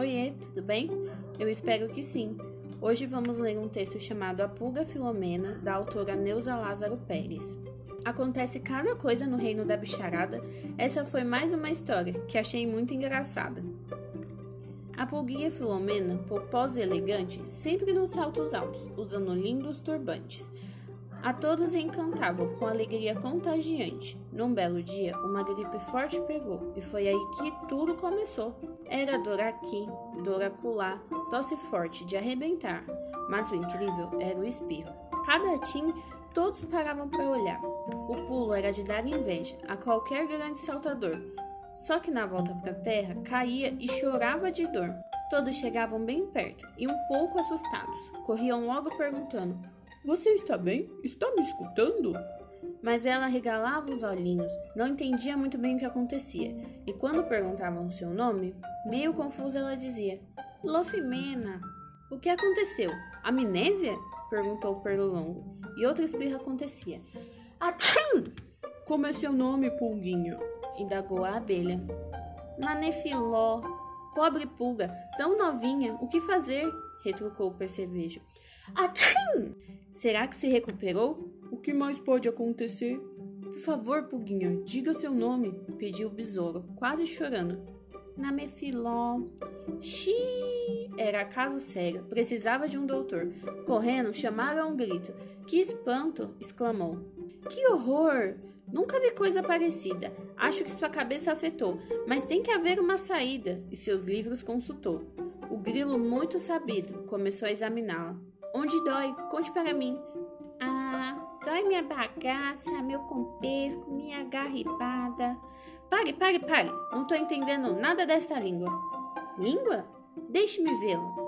Oiê, tudo bem? Eu espero que sim. Hoje vamos ler um texto chamado A Pulga Filomena, da autora Neuza Lázaro Pérez. Acontece cada coisa no reino da bicharada. Essa foi mais uma história que achei muito engraçada. A pulguinha Filomena, poposa e elegante, sempre nos saltos altos, usando lindos turbantes. A todos encantavam com alegria contagiante. Num belo dia, uma gripe forte pegou, e foi aí que tudo começou. Era dor aqui, dor acolá, tosse forte de arrebentar, mas o incrível era o espirro. Cada tim, todos paravam para olhar. O pulo era de dar inveja a qualquer grande saltador. Só que na volta para a terra caía e chorava de dor. Todos chegavam bem perto e um pouco assustados. Corriam logo perguntando: você está bem? Está me escutando? Mas ela regalava os olhinhos, não entendia muito bem o que acontecia, e quando perguntavam seu nome, meio confusa ela dizia: Lofimena. O que aconteceu? Amnésia? perguntou o Pernilongo, e outra espirra acontecia. Atchim! Como é seu nome, pulguinho? indagou a abelha. Nanefiló. Pobre pulga, tão novinha, o que fazer? retrucou o percevejo. Atchim! Será que se recuperou? O que mais pode acontecer? Por favor, Pulguinha, diga seu nome, pediu o besouro, quase chorando. Namefiló. Xiii! Era caso sério, precisava de um doutor. Correndo, chamaram um grito. Que espanto! exclamou. Que horror! Nunca vi coisa parecida. Acho que sua cabeça afetou, mas tem que haver uma saída. E seus livros consultou. O grilo, muito sabido, começou a examiná-la. Onde dói? Conte para mim. Ah, dói minha bagaça, meu compesco, minha garribada. Pare, pare, pare. Não estou entendendo nada desta língua. Língua? Deixe-me vê-lo.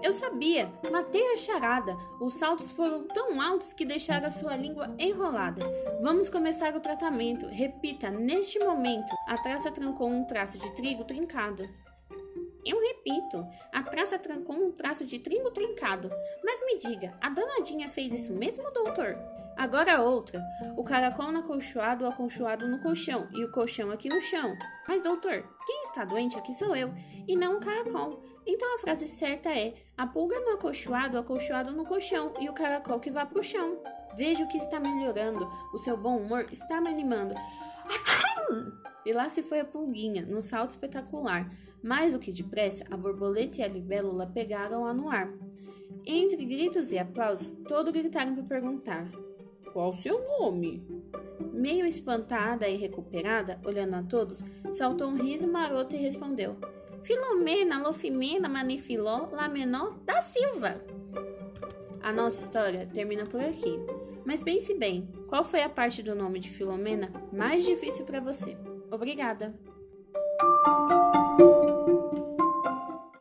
Eu sabia, matei a charada. Os saltos foram tão altos que deixaram a sua língua enrolada. Vamos começar o tratamento. Repita, neste momento. A traça trancou um traço de trigo trincado. Eu repito, a traça trancou um traço de trigo trincado. Mas me diga, a danadinha fez isso mesmo, doutor? Agora outra. O caracol no acolchoado, o acolchoado no colchão e o colchão aqui no chão. Mas, doutor, quem está doente aqui sou eu, e não o caracol. Então a frase certa é: a pulga no acolchoado, o acolchoado no colchão e o caracol que vá para o chão. Vejo que está melhorando, o seu bom humor está me animando. E lá se foi a pulguinha, num salto espetacular. Mais do que depressa, a borboleta e a libélula pegaram-a no ar. Entre gritos e aplausos, todos gritaram para perguntar: Qual o seu nome? Meio espantada e recuperada, olhando a todos, saltou um riso maroto e respondeu: Filomena, Lofimena, Manifiló, Lamenó da Silva. A nossa história termina por aqui. Mas pense bem, qual foi a parte do nome de Filomena mais difícil para você? Obrigada!